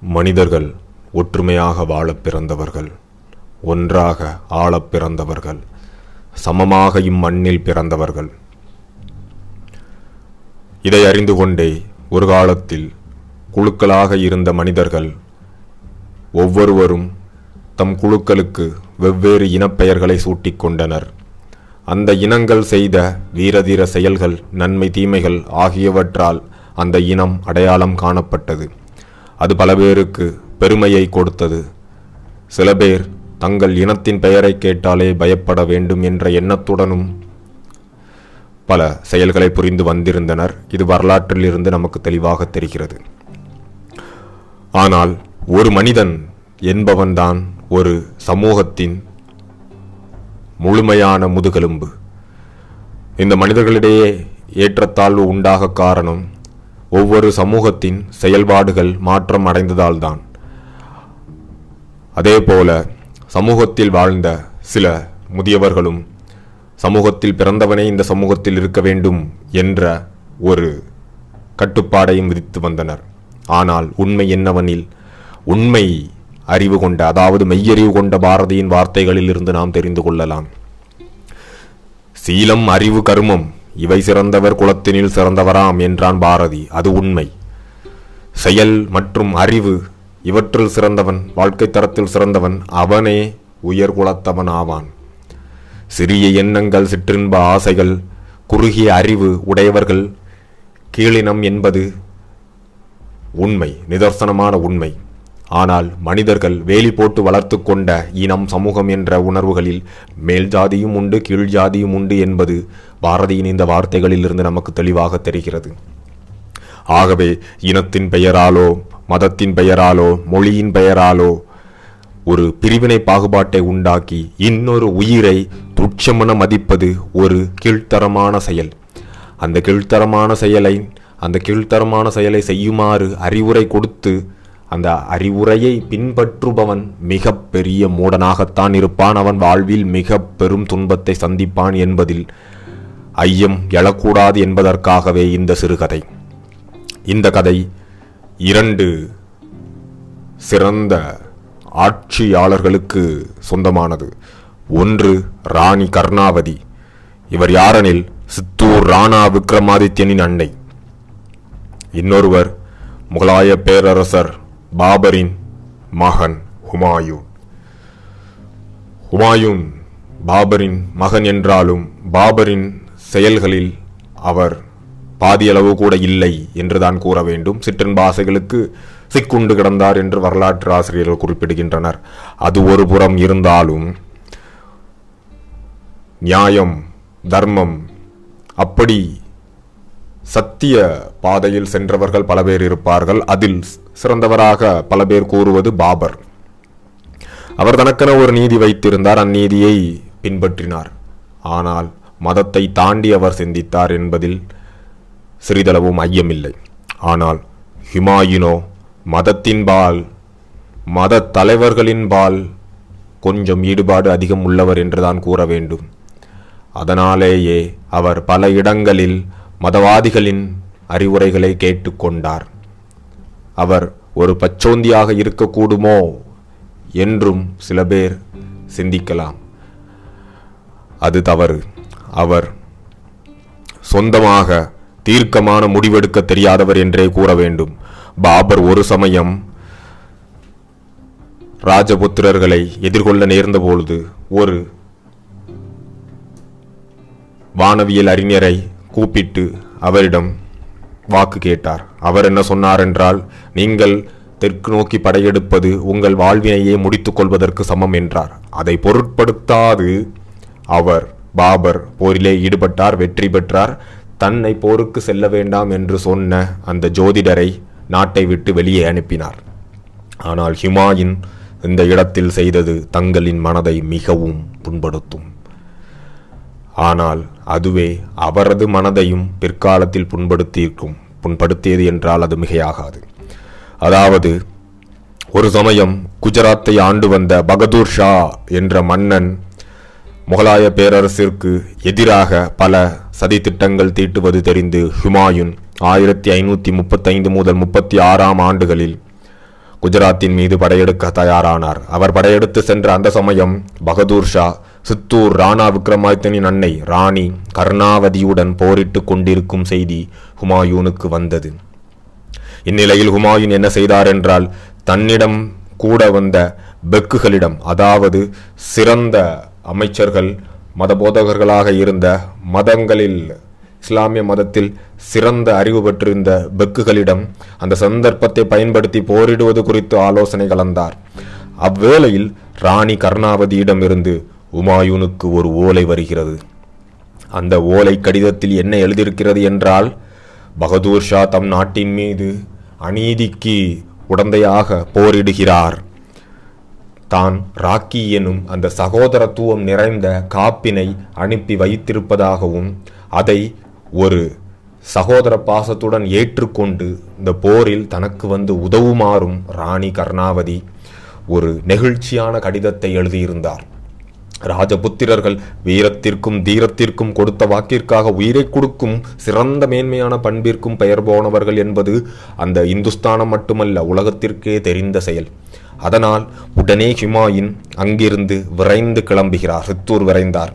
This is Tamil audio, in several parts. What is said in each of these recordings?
மனிதர்கள் ஒற்றுமையாக வாழப் பிறந்தவர்கள் ஒன்றாக ஆளப் பிறந்தவர்கள் சமமாக இம்மண்ணில் பிறந்தவர்கள். இதை அறிந்து கொண்டே ஒரு காலத்தில் குழுக்களாக இருந்த மனிதர்கள் ஒவ்வொருவரும் தம் குழுக்களுக்கு வெவ்வேறு இனப்பெயர்களை சூட்டிக்கொண்டனர் அந்த இனங்கள் செய்த வீரதீர செயல்கள் நன்மை தீமைகள் ஆகியவற்றால் அந்த இனம் அடையாளம் காணப்பட்டது. அது பல பேருக்கு பெருமையை கொடுத்தது. சில பேர் தங்கள் இனத்தின் பெயரை கேட்டாலே பயப்பட வேண்டும் என்ற எண்ணத்துடனும் பல செயல்களை புரிந்து வந்திருந்தனர். இது வரலாற்றில் இருந்து நமக்கு தெளிவாக தெரிகிறது. ஆனால் ஒரு மனிதன் என்பவன்தான் ஒரு சமூகத்தின் முழுமையான முதுகெலும்பு. இந்த மனிதர்களிடையே ஏற்றத்தாழ்வு உண்டாக காரணம் ஒவ்வொரு சமூகத்தின் செயல்பாடுகள் மாற்றம் அடைந்ததால்தான். அதேபோல சமூகத்தில் வாழ்ந்த சில முதியவர்களும் சமூகத்தில் பிறந்தவனே இந்த சமூகத்தில் இருக்க வேண்டும் என்ற ஒரு கட்டுப்பாடையும் விதித்து வந்தனர். ஆனால் உண்மை என்னவனில் உண்மை அறிவு கொண்ட அதாவது மெய்யறிவு கொண்ட பாரதியின் வார்த்தைகளில் இருந்து நாம் தெரிந்து கொள்ளலாம். சீலம் அறிவு கருமம். இவை சிறந்தவர் குலத்தினில் சிறந்தவராம் என்றான் பாரதி. அது உண்மை. செயல் மற்றும் அறிவு இவற்றில் சிறந்தவன் வாழ்க்கை தரத்தில் சிறந்தவன் அவனே உயர் குலத்தவன் ஆவான். சிறிய எண்ணங்கள் சிற்றின்ப ஆசைகள் குறுகிய அறிவு உடையவர்கள் கீழினம் என்பது உண்மை நிதர்சனமான உண்மை. ஆனால் மனிதர்கள் வேலி போட்டு வளர்த்து கொண்ட இனம் சமூகம் என்ற உணர்வுகளில் மேல் ஜாதியும் உண்டு கீழ் ஜாதியும் உண்டு என்பது பாரதியின் இந்த வார்த்தைகளில் இருந்து நமக்கு தெளிவாக தெரிகிறது. ஆகவே இனத்தின் பெயராலோ மதத்தின் பெயராலோ மொழியின் பெயராலோ ஒரு பிரிவினை பாகுபாட்டை உண்டாக்கி இன்னொரு உயிரை துட்சமென மதிப்பது ஒரு கீழ்த்தரமான செயல். அந்த கீழ்த்தரமான செயலை அந்த கீழ்த்தரமான செயலை செய்யுமாறு அறிவுரை கொடுத்து அந்த அறிவுரையை பின்பற்றுபவன் மிக பெரிய மூடனாகத்தான் இருப்பான். அவன் வாழ்வில் மிக பெரும் துன்பத்தை சந்திப்பான் என்பதில் ஐயம் எழக்கூடாது என்பதற்காகவே இந்த சிறுகதை. இந்த கதை இரண்டு சிறந்த ஆட்சியாளர்களுக்கு சொந்தமானது. ஒன்று ராணி கர்ணாவதி. இவர் யாரெனில்? சித்தூர் ராணா விக்ரமாதித்யனின் அன்னை. இன்னொருவர் முகலாய பேரரசர் பாபரின் மகன் ஹுமாயூன். ஹுமாயூன் பாபரின் மகன் என்றாலும் பாபரின் செயல்களில் அவர் பாதியளவு கூட இல்லை என்றுதான் கூற வேண்டும். சிற்றின்ப ஆசைகளுக்கு சிக்குண்டு கிடந்தார் என்று வரலாற்று ஆசிரியர்கள் குறிப்பிடுகின்றனர். அது ஒரு புறம் இருந்தாலும் நியாயம் தர்மம் அப்படி சத்திய பாதையில் சென்றவர்கள் பல பேர் இருப்பார்கள். அதில் சிறந்தவராக பல பேர் கூறுவது பாபர். அவர் தனக்கென ஒரு நீதி வைத்திருந்தார். அந்நீதியை பின்பற்றினார். ஆனால் மதத்தை தாண்டி அவர் சிந்தித்தார் என்பதில் சிறிதளவும் ஐயமில்லை. ஆனால் ஹுமாயூனோ மதத்தின்பால் மத தலைவர்களின்பால் கொஞ்சம் ஈடுபாடு அதிகம் உள்ளவர் என்றுதான் கூற வேண்டும். அதனாலேயே அவர் பல இடங்களில் மதவாதிகளின் அறிவுரைகளை கேட்டுக்கொண்டார். அவர் ஒரு பச்சோந்தியாக இருக்கக்கூடுமோ என்றும் சில பேர் சிந்திக்கலாம். அது தவறு. அவர் சொந்தமாக தீர்க்கமான முடிவெடுக்க தெரியாதவர் என்றே கூற வேண்டும். பாபர் ஒரு சமயம் ராஜபுத்திரர்களை எதிர்கொள்ள நேர்ந்தபொழுது ஒரு வானவியல் அறிஞரை கூப்பிட்டு அவரிடம் வாக்கு கேட்டார். அவர் என்ன சொன்னார் என்றால் நீங்கள் தெற்கு நோக்கி படையெடுப்பது உங்கள் வாழ்வினையே முடித்துக் கொள்வதற்கு சமம் என்றார். அதை பொருட்படுத்தாது அவர். பாபர் போரிலே ஈடுபட்டார் வெற்றி பெற்றார். தன்னை போருக்கு செல்ல வேண்டாம் என்று சொன்ன அந்த ஜோதிடரை நாட்டை விட்டு வெளியே அனுப்பினார். ஆனால் ஹிமாயின் இந்த இடத்தில் செய்தது தங்களின் மனதை மிகவும் புண்படுத்தும். ஆனால் அதுவே அவரது மனதையும் பிற்காலத்தில் புண்படுத்தியிருக்கும் புண்படுத்தியது என்றால் அது மிகையாகாது. அதாவது ஒரு சமயம் குஜராத்தை ஆண்டு வந்த பகதூர் ஷா என்ற மன்னன் முகலாய பேரரசிற்கு எதிராக பல சதி திட்டங்கள் தீட்டுவது தெரிந்து ஹுமாயூன் ஆயிரத்தி ஐநூற்றி முப்பத்தைந்து முதல் முப்பத்தி ஆறாம் ஆண்டுகளில் குஜராத்தின் மீது படையெடுக்க தயாரானார். அவர் படையெடுத்து சென்ற அந்த சமயம் பகதூர் ஷா சித்தூர் ராணா விக்ரமாதித்தனின் அன்னை ராணி கர்ணாவதியுடன் போரிட்டு கொண்டிருக்கும் செய்தி ஹுமாயூனுக்கு வந்தது. இந்நிலையில் ஹுமாயூன் என்ன செய்தார் என்றால் தன்னிடம் கூட வந்த பெக்குகளிடம் அதாவது சிறந்த அமைச்சர்கள் மதபோதகர்களாக இருந்த மதங்களில் இஸ்லாமிய மதத்தில் சிறந்த அறிவு பெற்றிருந்த பெக்குகளிடம் அந்த சந்தர்ப்பத்தை பயன்படுத்தி போரிடுவது குறித்து ஆலோசனை கலந்தார். அவ்வேளையில் ராணி கர்ணாவதியிடமிருந்து உமாயூனுக்கு ஒரு ஓலை வருகிறது. அந்த ஓலை கடிதத்தில் என்ன எழுதியிருக்கிறது என்றால் பகதூர் ஷா தம் நாட்டின் மீது அநீதிக்கு உடந்தையாக போரிடுகிறார். தான் ராக்கி எனும் அந்த சகோதரத்துவம் நிறைந்த காப்பினை அனுப்பி வைத்திருப்பதாகவும் அதை ஒரு சகோதர பாசத்துடன் ஏற்றுக்கொண்டு இந்த போரில் தனக்கு வந்து உதவுமாறும் ராணி கர்ணாவதி ஒரு நெகிழ்ச்சியான கடிதத்தை எழுதியிருந்தார். ராஜபுத்திரர்கள் வீரத்திற்கும் தீரத்திற்கும் கொடுத்த வாக்கிற்காக உயிரை கொடுக்கும் சிறந்த மேன்மையான பண்பிற்கும் பெயர் போனவர்கள் என்பது அந்த இந்துஸ்தானம் மட்டுமல்ல உலகத்திற்கே தெரிந்த செயல். அதனால் உடனே ஹிமாயின் அங்கிருந்து விரைந்து கிளம்புகிறார் சித்தூர் விரைந்தார்.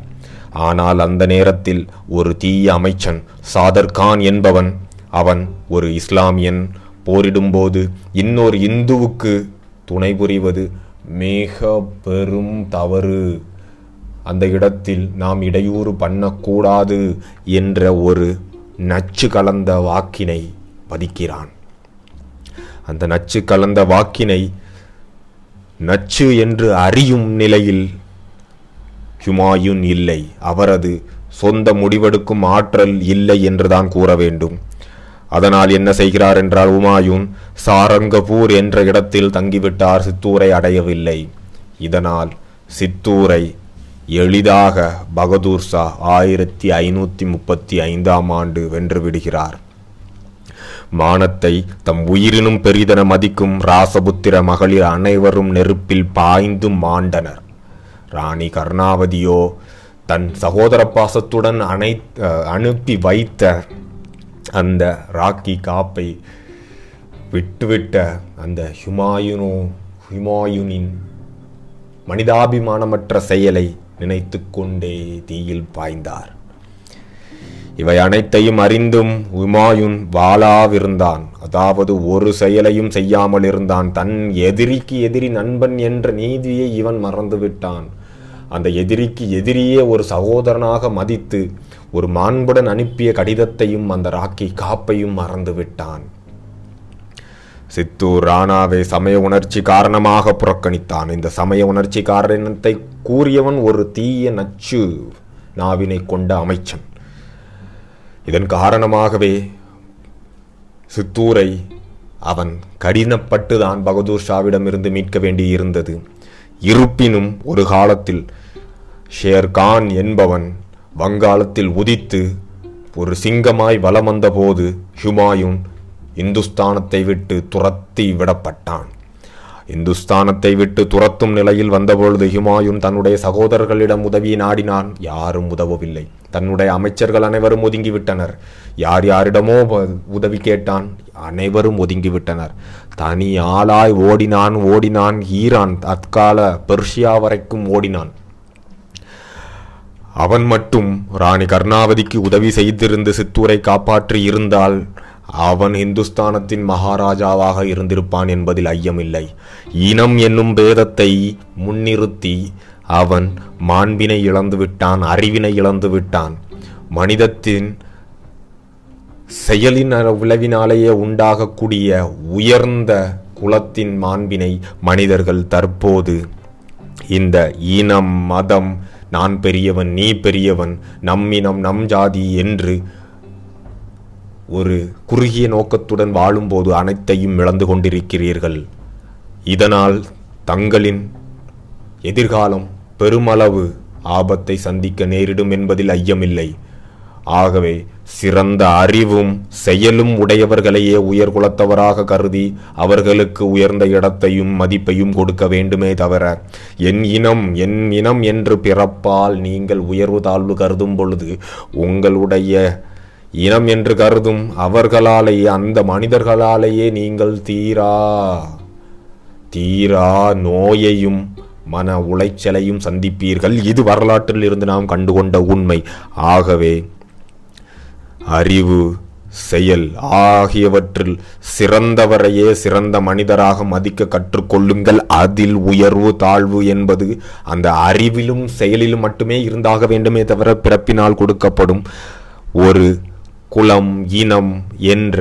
ஆனால் அந்த நேரத்தில் ஒரு தீய அமைச்சன் சாதர் கான் என்பவன் அவன் ஒரு இஸ்லாமியன் போரிடும்போது இன்னொரு இந்துவுக்கு துணை புரிவது மிக பெரும் தவறு. அந்த இடத்தில் நாம் இடையூறு பண்ணக்கூடாது என்ற ஒரு நச்சு கலந்த வாக்கினை பதிக்கிறான். அந்த நச்சு கலந்த வாக்கினை நச்சு என்று அறியும் நிலையில் ஹுமாயூன் இல்லை. அவரது சொந்த முடிவெடுக்கும் ஆற்றல் இல்லை என்றுதான் கூற வேண்டும். அதனால் என்ன செய்கிறார் என்றால் உமாயூன் சாரங்கபூர் என்ற இடத்தில் தங்கிவிட்டார் சித்தூரை அடையவில்லை. இதனால் சித்தூரை எளிதாக பகதூர் ஷா ஆயிரத்தி ஐநூற்றி முப்பத்தி ஐந்தாம் ஆண்டு வென்று விடுகிறார். மானத்தை தம் உயிரினும் பெரிதென மதிக்கும் ராசபுத்திர மகளிர் அனைவரும் நெருப்பில் பாய்ந்து மாண்டனர். ராணி கர்ணாவதியோ தன் சகோதர பாசத்துடன் அனை அனுப்பி வைத்த அந்த ராக்கி காப்பை விட்டுவிட்ட அந்த ஹுமாயூனோ ஹுமாயூனின் மனிதாபிமானமற்ற செயலை நினைத்து கொண்டே தீயில் பாய்ந்தார். இவை அனைத்தையும் அறிந்தும் உமாயுன் வாளாவிருந்தான் அதாவது ஒரு செயலையும் செய்யாமல் இருந்தான். தன் எதிரிக்கு எதிரி நண்பன் என்ற நீதியை இவன் மறந்துவிட்டான். அந்த எதிரிக்கு எதிரியே ஒரு சகோதரனாக மதித்து ஒரு மாண்புடன் அனுப்பிய கடிதத்தையும் அந்த ராக்கி காப்பையும் மறந்துவிட்டான். சித்தூர் ராணாவை சமய உணர்ச்சி காரணமாக புறக்கணித்தான். இந்த சமய உணர்ச்சி காரணத்தை கூறியவன் ஒரு தீய நச்சு நாவினை கொண்ட அமைச்சன். இதன் காரணமாகவே சித்தூரை அவன் கடினப்பட்டுதான் பகதூர் ஷாவிடமிருந்து மீட்க வேண்டியிருந்தது. இருப்பினும் ஒரு காலத்தில் ஷேர்கான் என்பவன் வங்காளத்தில் உதித்து ஒரு சிங்கமாய் வலம் வந்தபோது ஹுமாயூன் இந்துஸ்தானத்தை விட்டு துரத்தி விடப்பட்டான். இந்துஸ்தானத்தை விட்டு துரத்தும் நிலையில் வந்தபொழுது ஹிமாயுன் தன்னுடைய சகோதரர்களிடம் உதவி நாடினான். யாரும் உதவவில்லை. தன்னுடைய அமைச்சர்கள் அனைவரும் ஒதுங்கிவிட்டனர். யார் யாரிடமோ உதவி கேட்டான். அனைவரும் ஒதுங்கிவிட்டனர். தனி ஆளாய் ஓடினான் ஓடினான் ஈரான் தற்கால பெர்ஷியா வரைக்கும் ஓடினான். அவன் மட்டும் ராணி கர்ணாவதிக்கு உதவி செய்திருந்து சித்தூரை காப்பாற்றி இருந்தால் அவன் இந்துஸ்தானத்தின் மகாராஜாவாக இருந்திருப்பான் என்பதில் ஐயமில்லை. இனம் என்னும் பேதத்தை முன்னிறுத்தி அவன் மாண்பினை இழந்து விட்டான் அறிவினை இழந்து விட்டான் மனிதத்தின் செயலின் விளைவினாலேயே உண்டாகக்கூடிய உயர்ந்த குலத்தின் மாண்பினை மனிதர்கள் தற்போது இந்த இனம் மதம் நான் பெரியவன் நீ பெரியவன் நம் இனம் நம் ஜாதி என்று ஒரு குறுகிய நோக்கத்துடன் வாழும்போது அனைத்தையும் இழந்து கொண்டிருக்கிறீர்கள். இதனால் தங்களின் எதிர்காலம் பெருமளவு ஆபத்தை சந்திக்க நேரிடும் என்பதில் ஐயமில்லை. ஆகவே சிறந்த அறிவும் செயலும் உடையவர்களையே உயர்குலத்தவராக கருதி அவர்களுக்கு உயர்ந்த இடத்தையும் மதிப்பையும் கொடுக்க வேண்டுமே தவிர என் இனம் என் இனம் என்று பிறப்பால் நீங்கள் உயர்வு தாழ்வு கருதும் பொழுது உங்களுடைய இனம் என்று கருதும் அவர்களாலேயே அந்த மனிதர்களாலேயே நீங்கள் தீரா. தீரா நோயையும் மன உளைச்சலையும் சந்திப்பீர்கள். இது வரலாற்றில் இருந்து நாம் கண்டுகொண்ட உண்மை. ஆகவே அறிவு செயல் ஆகியவற்றில் சிறந்தவரையே சிறந்த மனிதராக மதிக்க கற்றுக்கொள்ளுங்கள். அதில் உயர்வு தாழ்வு என்பது அந்த அறிவிலும் செயலிலும் மட்டுமே இருந்தாக வேண்டுமே தவிர பிறப்பினால் கொடுக்கப்படும் ஒரு குலம் இனம் என்ற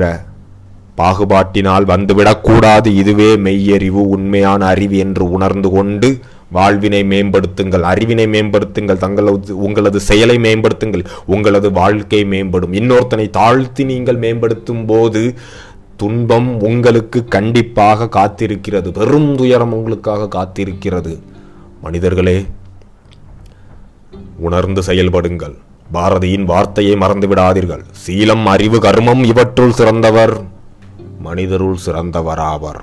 பாகுபாட்டினால் வந்துவிடக்கூடாது இதுவே மெய்யறிவு உண்மையான அறிவு என்று உணர்ந்து கொண்டு வாழ்வினை மேம்படுத்துங்கள். அறிவினை மேம்படுத்துங்கள். தங்களது உங்களது செயலை மேம்படுத்துங்கள். உங்களது வாழ்க்கை மேம்படும். இன்னொருத்தனை தாழ்த்தி நீங்கள் மேம்படுத்தும் போது துன்பம் உங்களுக்கு கண்டிப்பாக காத்திருக்கிறது. பெரும் துயரம் உங்களுக்காக காத்திருக்கிறது. மனிதர்களே உணர்ந்து செயல்படுங்கள். பாரதியின் வார்த்தையை மறந்து விடாதீர்கள் சீலம் அறிவு கர்மம் இவற்றுள் சிறந்தவர். மனிதருள் சிறந்தவராவர்.